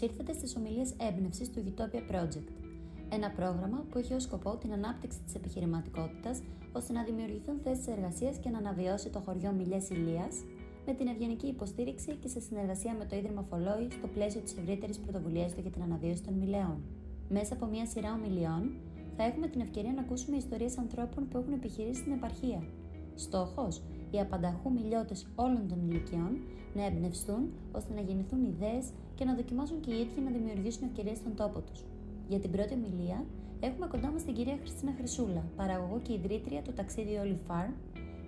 ήρθατε στις ομιλίες έμπνευσης του Utopia Project, ένα πρόγραμμα που έχει ως σκοπό την ανάπτυξη της επιχειρηματικότητας ώστε να δημιουργηθούν θέσεις εργασίας και να αναβιώσει το χωριό Μιλιές Ηλίας με την ευγενική υποστήριξη και σε συνεργασία με το Ίδρυμα Φολόη στο πλαίσιο της ευρύτερης πρωτοβουλίας του για την αναβίωση των Μιλέων. Μέσα από μια σειρά ομιλιών θα έχουμε την ευκαιρία να ακούσουμε ιστορίες ανθρώπων που έχουν επιχειρήσει στην επαρχία. Στόχος, οι απανταχού μιλιώτες όλων των ηλικιών να εμπνευστούν ώστε να γεννηθούν ιδέες και να δοκιμάσουν και οι ίδιοι να δημιουργήσουν ευκαιρίες στον τόπο τους. Για την πρώτη ομιλία έχουμε κοντά μας την κυρία Χριστίνα Χρυσούλα, παραγωγό και ιδρύτρια του ταξίδι Όλη Farm,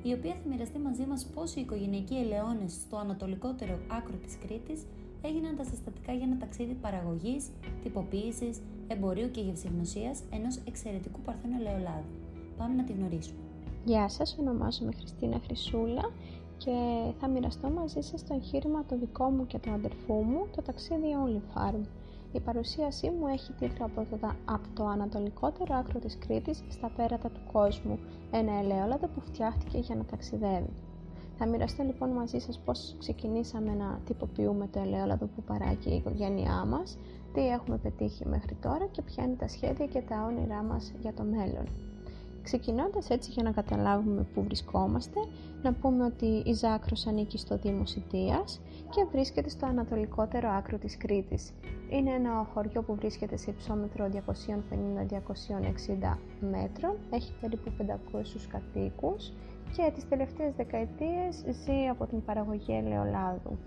η οποία θα μοιραστεί μαζί μας πώς οι οικογενειακοί ελαιώνες στο ανατολικότερο άκρο της Κρήτης έγιναν τα συστατικά για ένα ταξίδι παραγωγής, τυποποίησης, εμπορίου και γευσηγνωσίας ενός εξαιρετικού παρθένου ελαιολάδου. Πάμε να τη γνωρίσουμε. Γεια σας, ονομάζομαι Χριστίνα Χρυσούλα και θα μοιραστώ μαζί σας το εγχείρημα το δικό μου και του αδερφού μου, το ταξίδι Only Farm. Η παρουσίασή μου έχει τίτλο από το, από το ανατολικότερο άκρο της Κρήτης στα πέρατα του κόσμου, ένα ελαιόλαδο που φτιάχτηκε για να ταξιδεύει. Θα μοιραστώ λοιπόν μαζί σας πώς ξεκινήσαμε να τυποποιούμε το ελαιόλαδο που παράγει η οικογένειά μας, τι έχουμε πετύχει μέχρι τώρα και ποια είναι τα σχέδια και τα όνειρά μας για το μέλλον. Ξεκινώντας έτσι για να καταλάβουμε πού βρισκόμαστε, να πούμε ότι η Ζάκρος ανήκει στο Δήμο Σιτίας και βρίσκεται στο ανατολικότερο άκρο της Κρήτης. Είναι ένα χωριό που βρίσκεται σε υψόμετρο 250-260 μέτρων, έχει περίπου 500 κατοίκους και τις τελευταίες δεκαετίες ζει από την παραγωγή ελαιολάδου.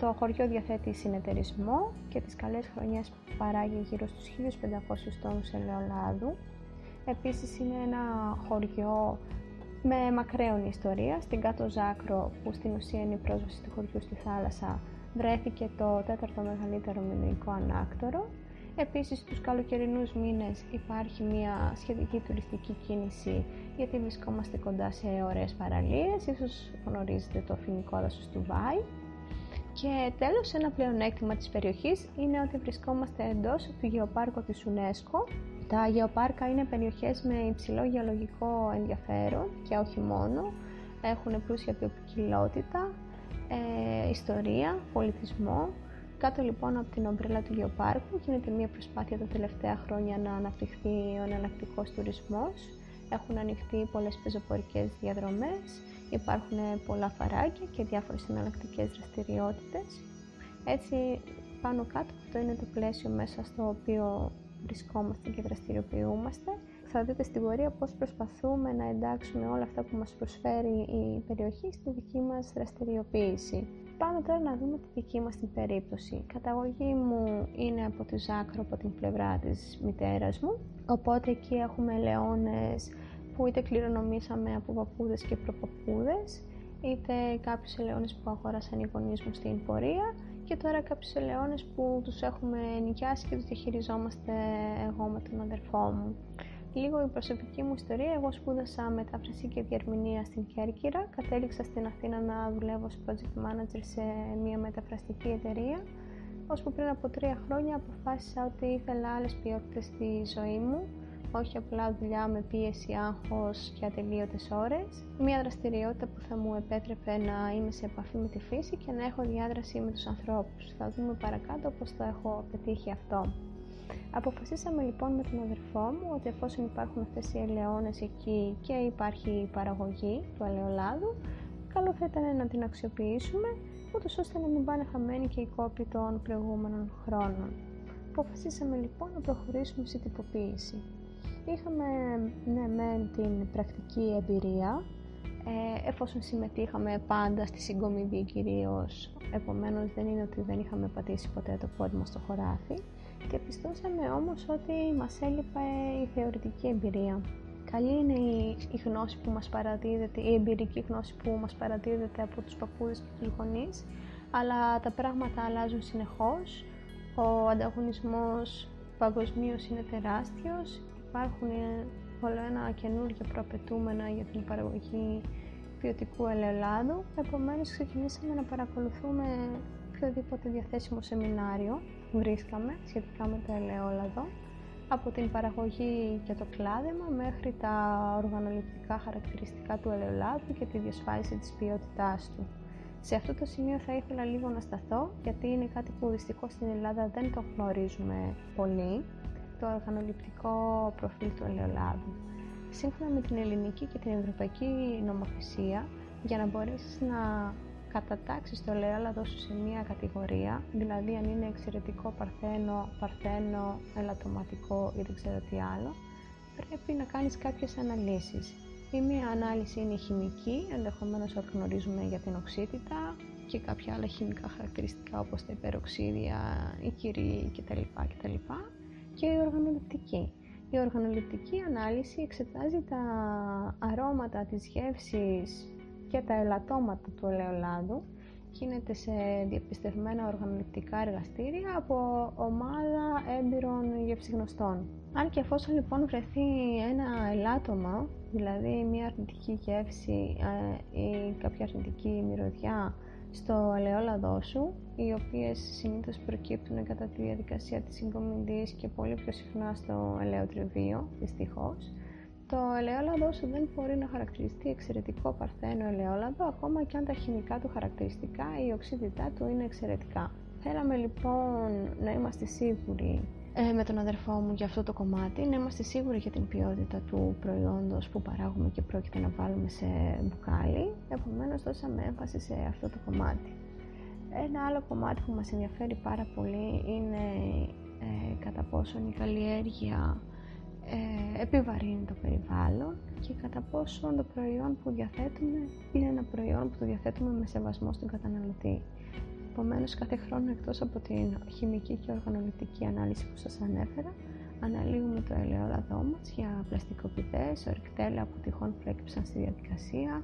Το χωριό διαθέτει συνεταιρισμό και τις καλές χρονιές παράγει γύρω στους 1500 τόνους ελαιολάδου Επίσης είναι ένα χωριό με μακραίωνη ιστορίας. Στην κάτω Ζάκρο, που στην ουσία είναι η πρόσβαση του χωριού στη θάλασσα, βρέθηκε το τέταρτο μεγαλύτερο μηνοϊκό ανάκτορο. Επίσης, στους καλοκαιρινούς μήνες υπάρχει μια σχετική τουριστική κίνηση, γιατί βρισκόμαστε κοντά σε ωραίες παραλίες, ίσως γνωρίζετε το φοινικό δάσος του Βάη. Και τέλος, ένα πλεονέκτημα της περιοχής είναι ότι βρισκόμαστε εντός του γεωπάρκου της UNESCO, τα γεωπάρκα είναι περιοχές με υψηλό γεωλογικό ενδιαφέρον και όχι μόνο. Έχουν πλούσια βιοποικιλότητα, ε, ιστορία, πολιτισμό. Κάτω λοιπόν από την ομπρέλα του γεωπάρκου γίνεται μια προσπάθεια τα τελευταία χρόνια να αναπτυχθεί ο εναλλακτικός τουρισμός. Έχουν ανοιχτεί πολλές πεζοπορικές διαδρομές, υπάρχουν πολλά φαράκια και διάφορες εναλλακτικές δραστηριότητες. Έτσι πάνω κάτω αυτό είναι το πλαίσιο μέσα στο οποίο βρισκόμαστε και δραστηριοποιούμαστε. Θα δείτε στην πορεία πώς προσπαθούμε να εντάξουμε όλα αυτά που μας προσφέρει η περιοχή στη δική μας δραστηριοποίηση. Πάμε τώρα να δούμε τη δική μας την περίπτωση. Η καταγωγή μου είναι από τη Ζάκρο, από την πλευρά της μητέρας μου, οπότε εκεί έχουμε ελαιώνες που είτε κληρονομήσαμε από παππούδες και προπαππούδες, είτε κάποιους ελαιώνες που αγόρασαν οι γονείς μου στην πορεία και τώρα κάποιους ελαιώνες που τους έχουμε νοικιάσει και τους διαχειριζόμαστε εγώ με τον αδερφό μου. Λίγο η προσωπική μου ιστορία, εγώ σπούδασα μετάφραση και διερμηνία στην Κέρκυρα, κατέληξα στην Αθήνα να δουλεύω ως project manager σε μια μεταφραστική εταιρεία, ώσπου πριν από τρία χρόνια αποφάσισα ότι ήθελα άλλες ποιότητες στη ζωή μου όχι απλά δουλειά με πίεση, άγχος και ατελείωτες ώρες. Μια δραστηριότητα που θα μου επέτρεπε να είμαι σε επαφή με τη φύση και να έχω διάδραση με τους ανθρώπους. Θα δούμε παρακάτω πώς θα έχω πετύχει αυτό. Αποφασίσαμε λοιπόν με τον αδερφό μου ότι εφόσον υπάρχουν αυτές οι ελαιώνες εκεί και υπάρχει η παραγωγή του ελαιολάδου, καλό θα ήταν να την αξιοποιήσουμε, ούτως ώστε να μην πάνε χαμένοι και οι κόποι των προηγούμενων χρόνων. Αποφασίσαμε λοιπόν να προχωρήσουμε σε τυποποίηση. Είχαμε ναι με την πρακτική εμπειρία. Ε, εφόσον συμμετείχαμε πάντα στη συγκομιδή κυρίως, επομένως δεν είναι ότι δεν είχαμε πατήσει ποτέ το πόδι μας στο χωράφι. Και πιστώσαμε όμως ότι μας έλειπε η θεωρητική εμπειρία. Καλή είναι η, η γνώση που μας παραδίδεται, η εμπειρική γνώση που μας παραδίδεται από τους παππούδες και τους γονείς, αλλά τα πράγματα αλλάζουν συνεχώς, ο ανταγωνισμός παγκοσμίως είναι τεράστιος, υπάρχουν όλο ένα καινούργια προαπαιτούμενα για την παραγωγή ποιοτικού ελαιολάδου, επομένως ξεκινήσαμε να παρακολουθούμε οποιοδήποτε διαθέσιμο σεμινάριο βρίσκαμε σχετικά με το ελαιόλαδο, από την παραγωγή και το κλάδεμα μέχρι τα οργανοληπτικά χαρακτηριστικά του ελαιολάδου και τη διασφάλιση της ποιότητάς του. Σε αυτό το σημείο θα ήθελα λίγο να σταθώ, γιατί είναι κάτι που δυστυχώς στην Ελλάδα δεν το γνωρίζουμε πολύ, το οργανοληπτικό προφίλ του ελαιολάδου. Σύμφωνα με την ελληνική και την ευρωπαϊκή νομοθεσία, για να μπορέσεις να κατατάξεις το ελαιόλαδο σου σε μία κατηγορία, δηλαδή αν είναι εξαιρετικό παρθένο, παρθένο, ελαττωματικό ή δεν ξέρω τι άλλο, πρέπει να κάνεις κάποιες αναλύσεις. Η μία ανάλυση είναι χημική, ενδεχομένως ό,τι γνωρίζουμε για την οξύτητα και κάποια άλλα χημικά χαρακτηριστικά όπως τα υπεροξίδια, η κυρίη κτλ. κτλ. Και η οργανοληπτική. Η οργανοληπτική ανάλυση εξετάζει τα αρώματα της γεύσης και τα ελαττώματα του ελαιολάδου γίνεται σε διαπιστευμένα οργανοληπτικά εργαστήρια από ομάδα έμπειρων γευσιγνωστών. Αν και εφόσον λοιπόν βρεθεί ένα ελάττωμα, δηλαδή μια αρνητική γεύση ε, ή κάποια αρνητική μυρωδιά στο ελαιόλαδό σου, οι οποίες συνήθως προκύπτουν κατά τη διαδικασία της συγκομιδής και πολύ πιο συχνά στο ελαιοτριβείο, δυστυχώς, το ελαιόλαδο σου δεν μπορεί να χαρακτηριστεί εξαιρετικό παρθένο ελαιόλαδο, ακόμα και αν τα χημικά του χαρακτηριστικά ή η οξύτητά του είναι εξαιρετικά. Θέλαμε λοιπόν να είμαστε σίγουροι ε, με τον αδερφό μου για αυτό το κομμάτι, να είμαστε σίγουροι για την ποιότητα του προϊόντος που παράγουμε και πρόκειται να βάλουμε σε μπουκάλι, επομένως δώσαμε έμφαση σε αυτό το κομμάτι. Ένα άλλο κομμάτι που μας ενδιαφέρει πάρα πολύ είναι ε, κατά πόσον η καλλιέργεια ε, επιβαρύνει το περιβάλλον και κατά πόσο το προϊόν που διαθέτουμε είναι ένα προϊόν που το διαθέτουμε με σεβασμό στον καταναλωτή. Επομένως, κάθε χρόνο εκτός από την χημική και οργανοληπτική ανάλυση που σας ανέφερα, αναλύουμε το ελαιόλαδό μας για πλαστικοπηδές, ορυκτέλα που τυχόν προέκυψαν στη διαδικασία,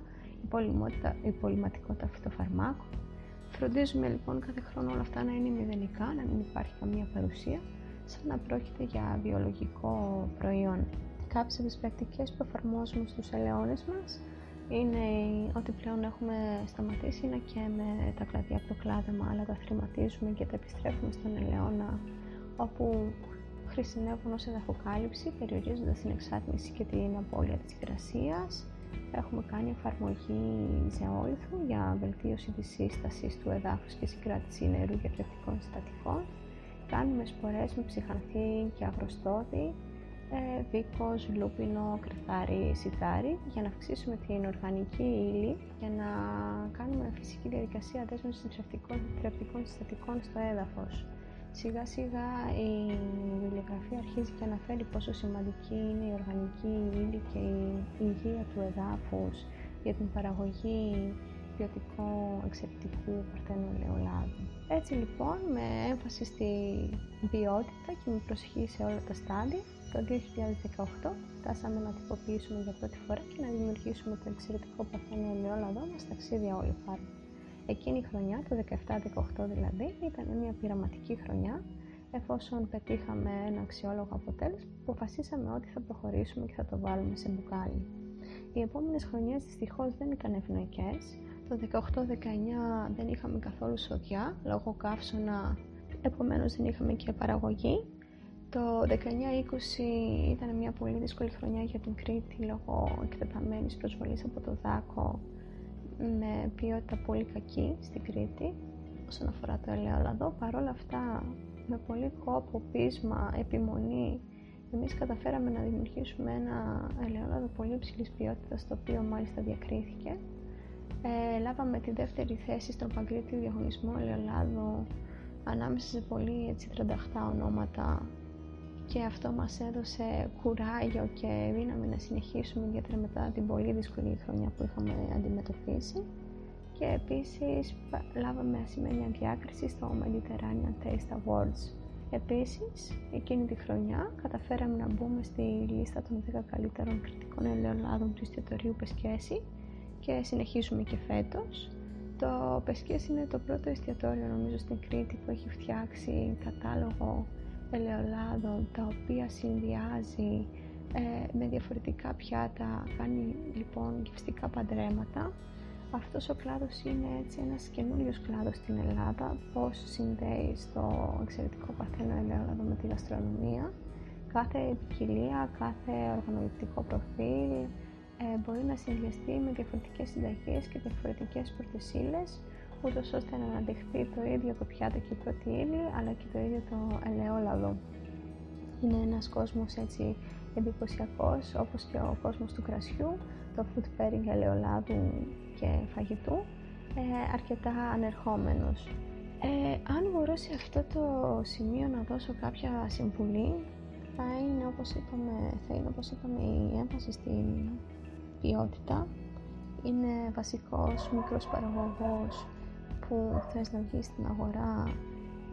η πολυματικότητα φυτοφαρμάκων. Φροντίζουμε λοιπόν κάθε χρόνο όλα αυτά να είναι μηδενικά, να μην υπάρχει καμία παρουσία σαν να πρόκειται για βιολογικό προϊόν. Κάποιες από τις πρακτικές που εφαρμόζουμε στους ελαιώνες μας είναι ότι πλέον έχουμε σταματήσει να καίμε τα κλαδιά από το κλάδεμα, αλλά τα θρηματίζουμε και τα επιστρέφουμε στον ελαιώνα, όπου χρησιμεύουν ως εδαφοκάλυψη, περιορίζοντας την εξάτμιση και την απώλεια της υγρασίας. Έχουμε κάνει εφαρμογή ζεόλιθου για βελτίωση της σύστασης του εδάφους και συγκράτηση νερού για θρεπτικών συστατικών Κάνουμε σπορές με ψυχανθή και αγροστόδη, ε, βίκος, λούπινο, κρυθάρι, σιτάρι για να αυξήσουμε την οργανική ύλη και να κάνουμε φυσική διαδικασία δέσμευσης θρεπτικών συστατικών στο έδαφος. Σιγά σιγά η βιβλιογραφία αρχίζει και αναφέρει πόσο σημαντική είναι η οργανική ύλη και η υγεία του εδάφους για την παραγωγή ποιοτικού εξαιρετικού παρθένου ελαιολάδου. Έτσι λοιπόν, με έμφαση στη ποιότητα και με προσοχή σε όλα τα στάδια, το 2018 φτάσαμε να τυποποιήσουμε για πρώτη φορά και να δημιουργήσουμε το εξαιρετικό παρθένο ελαιόλαδό μας ταξίδια όλη φάρμα. Εκείνη η χρονιά, το 17-18 δηλαδή, ήταν μια πειραματική χρονιά, εφόσον πετύχαμε ένα αξιόλογο αποτέλεσμα, αποφασίσαμε ότι θα προχωρήσουμε και θα το βάλουμε σε μπουκάλι. Οι επόμενες χρονιές δυστυχώς δεν ήταν ευνοϊκές, το 18-19 δεν είχαμε καθόλου σοδιά λόγω καύσωνα, επομένως δεν είχαμε και παραγωγή. Το 19-20 ήταν μια πολύ δύσκολη χρονιά για την Κρήτη λόγω εκτεταμένης προσβολής από το δάκο με ποιότητα πολύ κακή στην Κρήτη όσον αφορά το ελαιόλαδο. Παρ' όλα αυτά, με πολύ κόπο, πείσμα, επιμονή, εμείς καταφέραμε να δημιουργήσουμε ένα ελαιόλαδο πολύ υψηλής ποιότητας, το οποίο μάλιστα διακρίθηκε ε, λάβαμε τη δεύτερη θέση στον παγκρίτιο διαγωνισμό ελαιολάδου ανάμεσα σε πολύ έτσι τρανταχτά ονόματα και αυτό μας έδωσε κουράγιο και δύναμη να συνεχίσουμε ιδιαίτερα μετά την πολύ δύσκολη χρονιά που είχαμε αντιμετωπίσει και επίσης λάβαμε ασημένια διάκριση στο Mediterranean Taste Awards. Επίσης, εκείνη τη χρονιά καταφέραμε να μπούμε στη λίστα των 10 καλύτερων κριτικών ελαιολάδων του εστιατορίου Πεσκέση και συνεχίζουμε και φέτος. Το Πεσκές είναι το πρώτο εστιατόριο νομίζω στην Κρήτη που έχει φτιάξει κατάλογο ελαιολάδων τα οποία συνδυάζει ε, με διαφορετικά πιάτα, κάνει λοιπόν γευστικά παντρέματα. Αυτός ο κλάδος είναι έτσι ένας καινούριος κλάδος στην Ελλάδα, πώς συνδέει στο εξαιρετικό παθαίνο ελαιόλαδο με τη γαστρονομία. Κάθε ποικιλία, κάθε οργανωτικό προφίλ, ε, μπορεί να συνδυαστεί με διαφορετικές συνταγές και διαφορετικές πρωτεσίλες, ούτως ώστε να αναδειχθεί το ίδιο το πιάτο και η πρώτη ύλη, αλλά και το ίδιο το ελαιόλαδο. Είναι ένας κόσμος έτσι εντυπωσιακός, όπως και ο κόσμος του κρασιού, το food pairing ελαιολάδου και φαγητού, ε, αρκετά ανερχόμενος. Ε, αν μπορώ σε αυτό το σημείο να δώσω κάποια συμβουλή, θα είναι όπως είπαμε, θα είναι όπως είπαμε η έμφαση στην ποιότητα. Είναι βασικός μικρός παραγωγός που θες να βγεις στην αγορά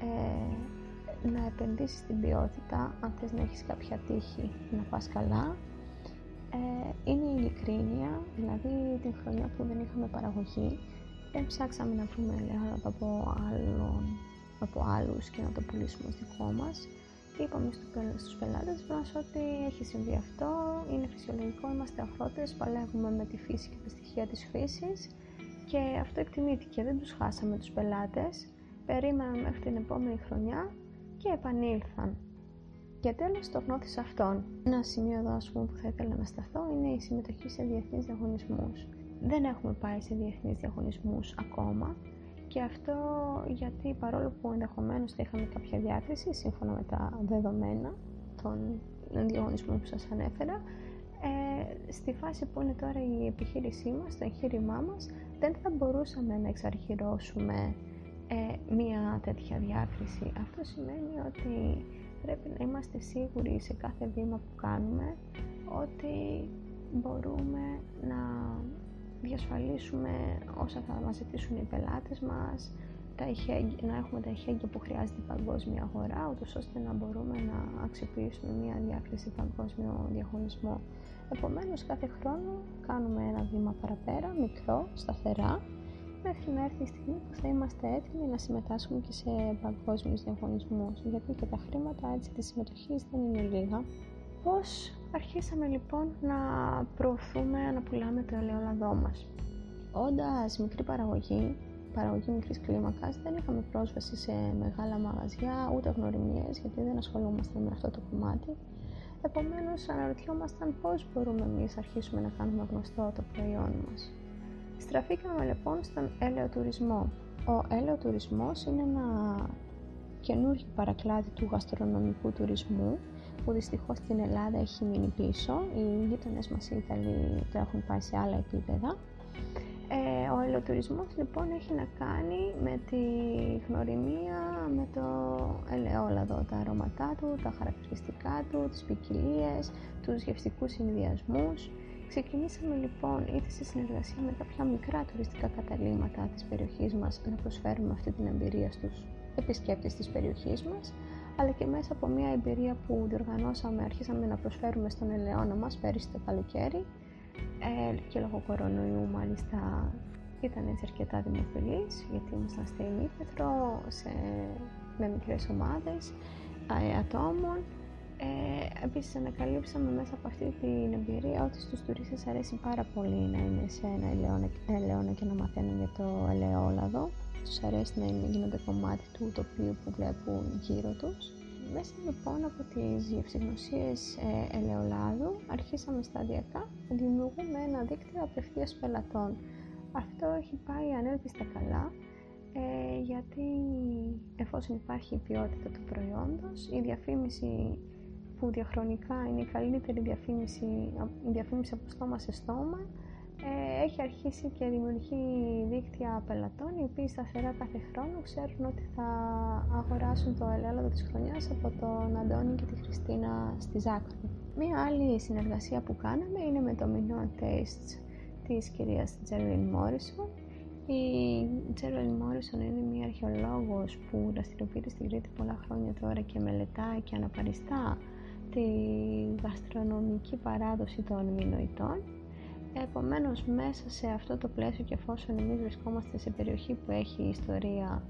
ε, να επενδύσεις στην ποιότητα αν θες να έχεις κάποια τύχη να πας καλά. Ε, είναι η ειλικρίνεια δηλαδή την χρονιά που δεν είχαμε παραγωγή δεν ψάξαμε να βρούμε ελαιόλαδο από, άλλον, από άλλους και να το πουλήσουμε στο δικό μας. Είπαμε στους πελάτες μας ότι έχει συμβεί αυτό, είναι φυσιολογικό, είμαστε αγρότες, παλεύουμε με τη φύση και τα στοιχεία της φύσης και αυτό εκτιμήθηκε, δεν τους χάσαμε τους πελάτες, περίμεναν μέχρι την επόμενη χρονιά και επανήλθαν. Και τέλος το γνώθης αυτών. Ένα σημείο εδώ πούμε, που θα ήθελα να σταθώ είναι η συμμετοχή σε διεθνείς διαγωνισμούς. Δεν έχουμε πάει σε διεθνείς διαγωνισμούς ακόμα και αυτό γιατί παρόλο που ενδεχομένως θα είχαμε κάποια διάκριση σύμφωνα με τα δεδομένα των διαγωνισμών που σας ανέφερα ε, στη φάση που είναι τώρα η επιχείρησή μας, το εγχείρημά μας δεν θα μπορούσαμε να εξαρχυρώσουμε ε, μία τέτοια διάκριση. Αυτό σημαίνει ότι πρέπει να είμαστε σίγουροι σε κάθε βήμα που κάνουμε ότι μπορούμε να διασφαλίσουμε όσα θα μας ζητήσουν οι πελάτες μας, τα να έχουμε τα ηχέγγυα που χρειάζεται η παγκόσμια αγορά, ούτως ώστε να μπορούμε να αξιοποιήσουμε μια διάκριση παγκόσμιο διαγωνισμό. Επομένως, κάθε χρόνο κάνουμε ένα βήμα παραπέρα, μικρό, σταθερά, μέχρι να έρθει η στιγμή που θα είμαστε έτοιμοι να συμμετάσχουμε και σε παγκόσμιους διαγωνισμούς, γιατί και τα χρήματα έτσι της συμμετοχής δεν είναι λίγα. Πώς αρχίσαμε λοιπόν να προωθούμε, να πουλάμε το ελαιόλαδό μας; Όντας μικρή παραγωγή, παραγωγή μικρής κλίμακας, δεν είχαμε πρόσβαση σε μεγάλα μαγαζιά, ούτε γνωριμίες, γιατί δεν ασχολούμασταν με αυτό το κομμάτι. Επομένως, αναρωτιόμασταν πώς μπορούμε εμείς αρχίσουμε να κάνουμε γνωστό το προϊόν μας. Στραφήκαμε λοιπόν στον ελαιοτουρισμό. Ο ελαιοτουρισμός είναι ένα καινούργιο παρακλάδι του γαστρονομικού τουρισμού που δυστυχώς στην Ελλάδα έχει μείνει πίσω. Οι γείτονε μας οι Ιταλοί το έχουν πάει σε άλλα επίπεδα. Ε, ο ελαιοτουρισμός λοιπόν έχει να κάνει με τη γνωριμία με το ελαιόλαδο, τα αρώματά του, τα χαρακτηριστικά του, τις ποικιλίες, τους γευστικούς συνδυασμούς. Ξεκινήσαμε λοιπόν είτε σε συνεργασία με κάποια μικρά τουριστικά καταλήμματα της περιοχής μας να προσφέρουμε αυτή την εμπειρία στους επισκέπτες της περιοχής μας, αλλά και μέσα από μια εμπειρία που διοργανώσαμε, αρχίσαμε να προσφέρουμε στον Ελαιώνα μας πέρυσι το καλοκαίρι ε, και λόγω κορονοϊού μάλιστα ήταν έτσι αρκετά δημοφιλής γιατί ήμασταν στην Ήπεθρο σε, με μικρές ομάδες ε, ατόμων ε, επίσης ανακαλύψαμε μέσα από αυτή την εμπειρία ότι στους τουρίστες αρέσει πάρα πολύ να είναι σε ένα ελαιόνα, και να μαθαίνουν για το ελαιόλαδο. Τους αρέσει να γίνονται κομμάτι του τοπίου που βλέπουν γύρω τους. Μέσα λοιπόν από τις γευσηγνωσίες ε, ελαιολάδου αρχίσαμε σταδιακά να δημιουργούμε ένα δίκτυο απευθείας πελατών. Αυτό έχει πάει ανέλπιστα καλά ε, γιατί εφόσον υπάρχει η ποιότητα του προϊόντος, η διαφήμιση που διαχρονικά είναι η καλύτερη διαφήμιση, η διαφήμιση από στόμα σε στόμα, ε, έχει αρχίσει και δημιουργεί δίκτυα πελατών οι οποίοι σταθερά κάθε χρόνο ξέρουν ότι θα αγοράσουν το ελαιόλαδο της χρονιάς από τον Αντώνη και τη Χριστίνα στη Ζάκρη. Μία άλλη συνεργασία που κάναμε είναι με το Mignon Tastes της κυρίας Τζέρλιν Μόρισον. Η Τζέρλιν Μόρισον είναι μια αρχαιολόγος που δραστηριοποιείται στην Κρήτη πολλά χρόνια τώρα και μελετάει και αναπαριστά τη γαστρονομική παράδοση των Μινοητών. Επομένως, μέσα σε αυτό το πλαίσιο και εφόσον εμείς βρισκόμαστε σε περιοχή που έχει ιστορία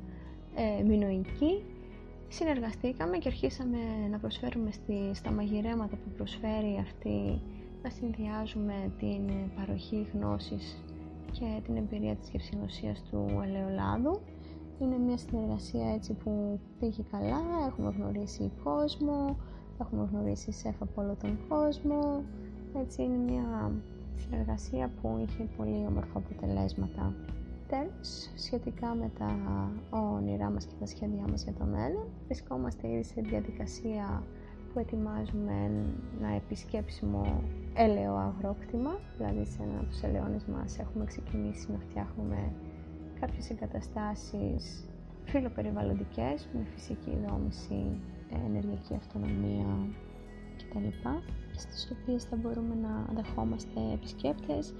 ε, μινοϊκή, συνεργαστήκαμε και αρχίσαμε να προσφέρουμε στη, στα μαγειρέματα που προσφέρει αυτή να συνδυάζουμε την παροχή γνώσης και την εμπειρία της γευσηγνωσίας του ελαιολάδου. Είναι μια συνεργασία έτσι που πήγε καλά, έχουμε γνωρίσει κόσμο, έχουμε γνωρίσει σεφ από όλο τον κόσμο. Έτσι είναι μια συνεργασία που είχε πολύ όμορφα αποτελέσματα. Τέλος, σχετικά με τα όνειρά μας και τα σχέδιά μας για το μέλλον, βρισκόμαστε ήδη σε διαδικασία που ετοιμάζουμε ένα επισκέψιμο έλαιο αγρόκτημα, δηλαδή σε ένα από τους ελαιώνες μας έχουμε ξεκινήσει να φτιάχνουμε κάποιες εγκαταστάσεις φιλοπεριβαλλοντικές με φυσική δόμηση, ενεργειακή αυτονομία κτλ. Στις οποίες θα μπορούμε να ανταχόμαστε επισκέπτες,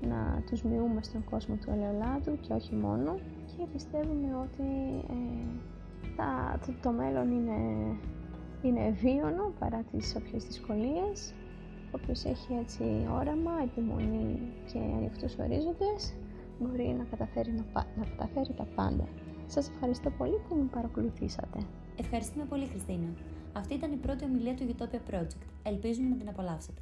να τους μειούμε στον κόσμο του ελαιολάδου και όχι μόνο και πιστεύουμε ότι ε, τα, το, το μέλλον είναι, είναι ευίωνο παρά τις όποιες δυσκολίες όποιος έχει έτσι όραμα, επιμονή και ανοιχτούς ορίζοντες μπορεί να καταφέρει, να, να καταφέρει τα πάντα. Σας ευχαριστώ πολύ που με παρακολουθήσατε. Ευχαριστούμε πολύ Χριστίνα. Αυτή ήταν η πρώτη ομιλία του Utopia Project. Ελπίζουμε να την απολαύσετε.